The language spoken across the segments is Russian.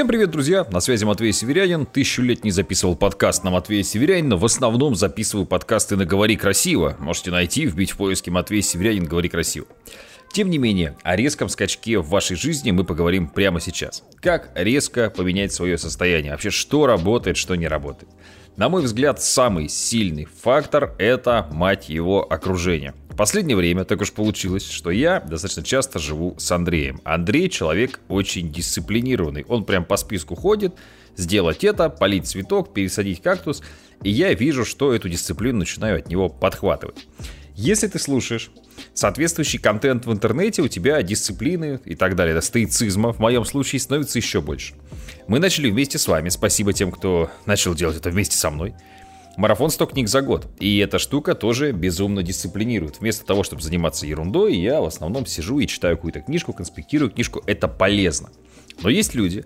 Всем привет, друзья! На связи Матвей Северянин. Тысячу лет не записывал подкаст на Матвея Северянина. В основном записываю подкасты на «Говори красиво». Можете найти, вбить в поиске Матвей Северянин «Говори красиво». Тем не менее, о резком скачке в вашей жизни мы поговорим прямо сейчас. Как резко поменять свое состояние? Вообще, что работает, что не работает? На мой взгляд, самый сильный фактор – это, мать его, окружение. В последнее время так уж получилось, что я достаточно часто живу с Андреем. Андрей человек очень дисциплинированный. Он прям по списку ходит, сделать это, полить цветок, пересадить кактус, и я вижу, что эту дисциплину начинаю от него подхватывать. Если ты слушаешь соответствующий контент в интернете, у тебя дисциплины и так далее, да, стоицизма в моем случае становится еще больше. Мы начали вместе с вами, спасибо тем, кто начал делать это вместе со мной. Марафон 100 книг за год. И эта штука тоже безумно дисциплинирует. Вместо того, чтобы заниматься ерундой, я в основном сижу и читаю какую-то книжку, конспектирую книжку. Это полезно. Но есть люди,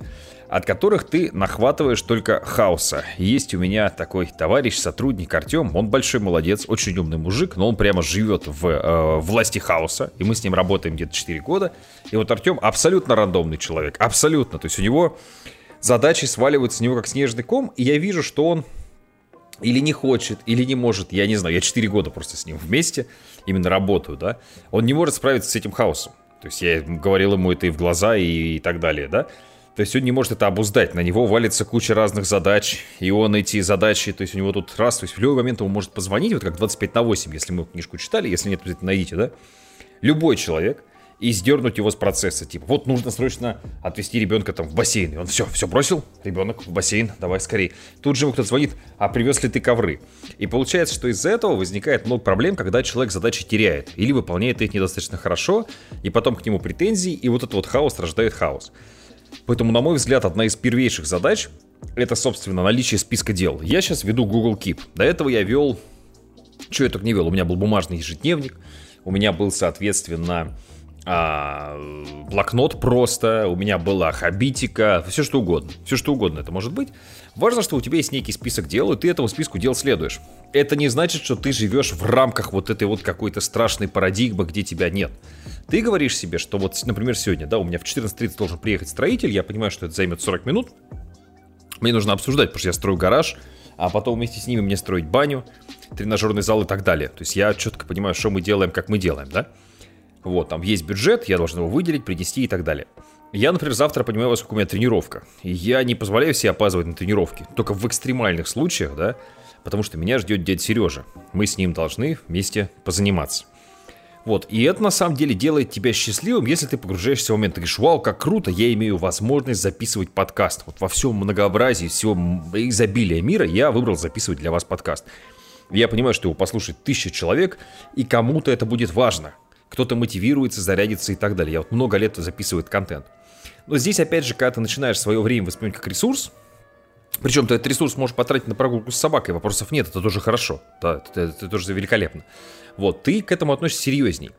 от которых ты нахватываешь только хаоса. Есть у меня такой товарищ, сотрудник Артем, он большой молодец, очень умный мужик, но он прямо живет в э, власти хаоса, и мы с ним работаем где-то 4 года. И вот Артем абсолютно рандомный человек, абсолютно. То есть у него задачи сваливаются с него как снежный ком, и я вижу, что он или не хочет, или не может, я не знаю, я 4 года просто с ним вместе, именно работаю, да, он не может справиться с этим хаосом. То есть я говорил ему это и в глаза, и, и так далее, да. То есть он не может это обуздать, на него валится куча разных задач, и он эти задачи, то есть у него тут раз, то есть в любой момент он может позвонить, вот как 25 на 8, если мы книжку читали, если нет, найдите, да. Любой человек, и сдернуть его с процесса. Типа, вот нужно срочно отвезти ребенка там в бассейн. И он все, все бросил, ребенок в бассейн, давай скорее. Тут же ему кто-то звонит, а привез ли ты ковры? И получается, что из-за этого возникает много проблем, когда человек задачи теряет или выполняет их недостаточно хорошо, и потом к нему претензии, и вот этот вот хаос рождает хаос. Поэтому, на мой взгляд, одна из первейших задач это, собственно, наличие списка дел. Я сейчас веду Google Keep. До этого я вел... Что я только не вел? У меня был бумажный ежедневник. У меня был, соответственно, а, блокнот просто, у меня была хабитика, все что угодно, все что угодно это может быть. Важно, что у тебя есть некий список дел, и ты этому списку дел следуешь. Это не значит, что ты живешь в рамках вот этой вот какой-то страшной парадигмы, где тебя нет. Ты говоришь себе, что вот, например, сегодня, да, у меня в 14.30 должен приехать строитель, я понимаю, что это займет 40 минут, мне нужно обсуждать, потому что я строю гараж, а потом вместе с ними мне строить баню, тренажерный зал и так далее. То есть я четко понимаю, что мы делаем, как мы делаем, да? Вот, там есть бюджет, я должен его выделить, принести и так далее. Я, например, завтра понимаю, во сколько у меня тренировка. И я не позволяю себе опаздывать на тренировки. Только в экстремальных случаях, да, потому что меня ждет дядя Сережа. Мы с ним должны вместе позаниматься. Вот, и это на самом деле делает тебя счастливым, если ты погружаешься в момент. Ты говоришь, вау, как круто, я имею возможность записывать подкаст. Вот во всем многообразии, всего изобилия мира я выбрал записывать для вас подкаст. Я понимаю, что его послушает тысяча человек, и кому-то это будет важно кто-то мотивируется, зарядится и так далее. Я вот много лет записываю контент. Но здесь, опять же, когда ты начинаешь свое время воспринимать как ресурс, причем ты этот ресурс можешь потратить на прогулку с собакой, вопросов нет, это тоже хорошо, да, это, это тоже великолепно. Вот, ты к этому относишься серьезней.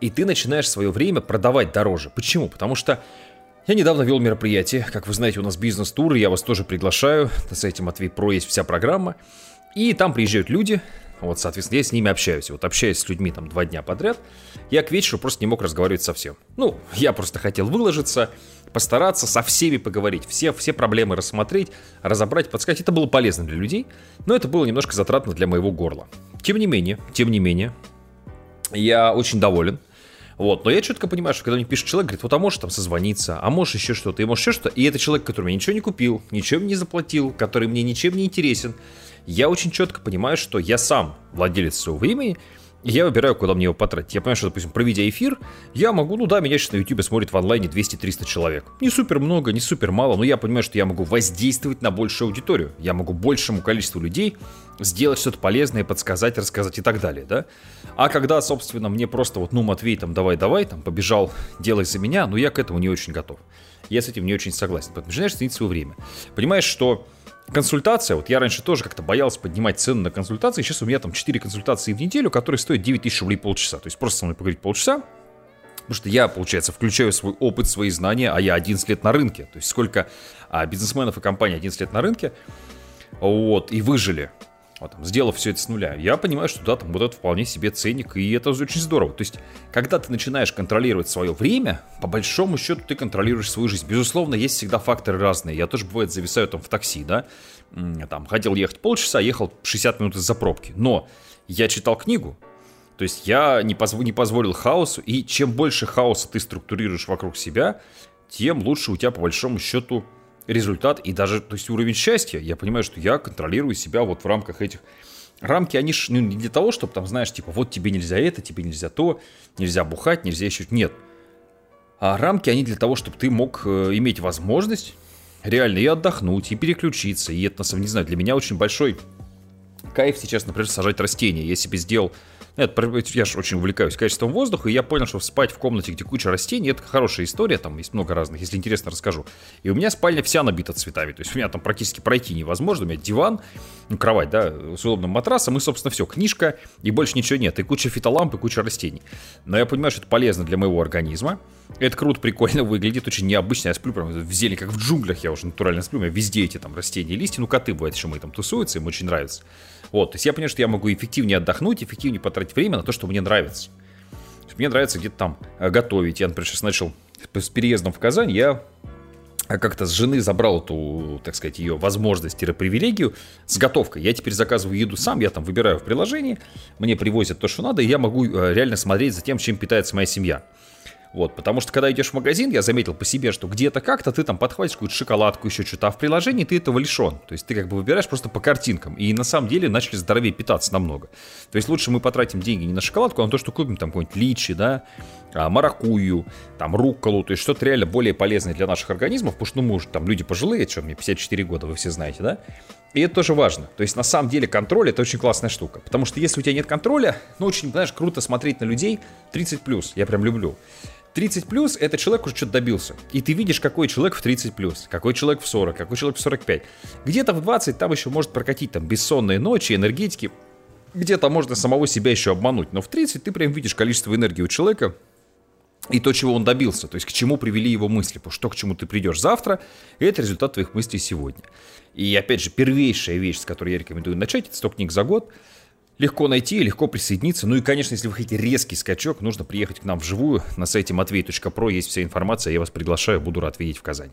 И ты начинаешь свое время продавать дороже. Почему? Потому что я недавно вел мероприятие, как вы знаете, у нас бизнес-тур, я вас тоже приглашаю, на сайте Матвей Про есть вся программа. И там приезжают люди, вот, соответственно, я с ними общаюсь. Вот общаюсь с людьми там два дня подряд. Я к вечеру просто не мог разговаривать совсем. Ну, я просто хотел выложиться, постараться со всеми поговорить, все, все проблемы рассмотреть, разобрать, подсказать. Это было полезно для людей, но это было немножко затратно для моего горла. Тем не менее, тем не менее, я очень доволен. Вот, но я четко понимаю, что когда мне пишет человек, говорит, вот а можешь там созвониться, а можешь еще что-то, и можешь еще что-то, и это человек, который мне ничего не купил, ничем не заплатил, который мне ничем не интересен, я очень четко понимаю, что я сам владелец своего времени, и я выбираю, куда мне его потратить. Я понимаю, что, допустим, проведя эфир, я могу, ну да, меня сейчас на YouTube смотрит в онлайне 200-300 человек. Не супер много, не супер мало, но я понимаю, что я могу воздействовать на большую аудиторию. Я могу большему количеству людей сделать что-то полезное, подсказать, рассказать и так далее, да? А когда, собственно, мне просто вот, ну, Матвей, там, давай-давай, там, побежал, делай за меня, ну, я к этому не очень готов. Я с этим не очень согласен. Поэтому начинаешь ценить свое время. Понимаешь, что консультация, вот я раньше тоже как-то боялся поднимать цены на консультации, сейчас у меня там 4 консультации в неделю, которые стоят 9 тысяч рублей полчаса. То есть просто со мной поговорить полчаса, Потому что я, получается, включаю свой опыт, свои знания, а я 11 лет на рынке. То есть сколько а, бизнесменов и компаний 11 лет на рынке, вот, и выжили. Вот, там, сделав все это с нуля, я понимаю, что да, там вот это вполне себе ценник, и это очень здорово. То есть, когда ты начинаешь контролировать свое время, по большому счету ты контролируешь свою жизнь. Безусловно, есть всегда факторы разные. Я тоже, бывает, зависаю там в такси, да, там, хотел ехать полчаса, ехал 60 минут из-за пробки. Но я читал книгу, то есть я не, позв... не позволил хаосу, и чем больше хаоса ты структурируешь вокруг себя, тем лучше у тебя по большому счету результат и даже, то есть уровень счастья. Я понимаю, что я контролирую себя вот в рамках этих рамки, они ж ну, не для того, чтобы там, знаешь, типа, вот тебе нельзя это, тебе нельзя то, нельзя бухать, нельзя еще... Нет. А рамки, они для того, чтобы ты мог э, иметь возможность реально и отдохнуть, и переключиться. И это, на самом деле, не знаю, для меня очень большой кайф сейчас, например, сажать растения. Я себе сделал это, я же очень увлекаюсь качеством воздуха, и я понял, что спать в комнате, где куча растений, это хорошая история, там есть много разных, если интересно, расскажу. И у меня спальня вся набита цветами, то есть у меня там практически пройти невозможно, у меня диван, ну, кровать, да, с удобным матрасом, и, собственно, все, книжка, и больше ничего нет, и куча фитоламп, и куча растений. Но я понимаю, что это полезно для моего организма, это круто, прикольно выглядит, очень необычно. Я сплю прям в зелени, как в джунглях я уже натурально сплю. У меня везде эти там растения, листья. Ну, коты бывают еще мои там тусуются, им очень нравится. Вот, то есть я понимаю, что я могу эффективнее отдохнуть, эффективнее потратить время на то, что мне нравится. Мне нравится где-то там э, готовить. Я, например, сейчас начал с переездом в Казань, я э, как-то с жены забрал эту, так сказать, ее возможность-привилегию с готовкой. Я теперь заказываю еду сам, я там выбираю в приложении, мне привозят то, что надо, и я могу э, реально смотреть за тем, чем питается моя семья. Вот, потому что когда идешь в магазин, я заметил по себе, что где-то как-то ты там подхватишь какую-то шоколадку, еще что-то, а в приложении ты этого лишен. То есть ты как бы выбираешь просто по картинкам. И на самом деле начали здоровее питаться намного. То есть лучше мы потратим деньги не на шоколадку, а на то, что купим там какой-нибудь личи, да, а, маракую, там рукколу, то есть что-то реально более полезное для наших организмов, потому что ну, мы уже там люди пожилые, что мне 54 года, вы все знаете, да? И это тоже важно. То есть, на самом деле, контроль это очень классная штука. Потому что если у тебя нет контроля, ну, очень, знаешь, круто смотреть на людей 30+. Я прям люблю. 30 плюс это человек уже что-то добился. И ты видишь, какой человек в 30 плюс, какой человек в 40, какой человек в 45. Где-то в 20 там еще может прокатить там бессонные ночи, энергетики. Где-то можно самого себя еще обмануть. Но в 30 ты прям видишь количество энергии у человека, и то, чего он добился, то есть к чему привели его мысли, потому что к чему ты придешь завтра, это результат твоих мыслей сегодня. И опять же, первейшая вещь, с которой я рекомендую начать, это 100 книг за год – Легко найти, легко присоединиться. Ну и, конечно, если вы хотите резкий скачок, нужно приехать к нам вживую. На сайте matvey.pro есть вся информация. Я вас приглашаю, буду рад видеть в Казани.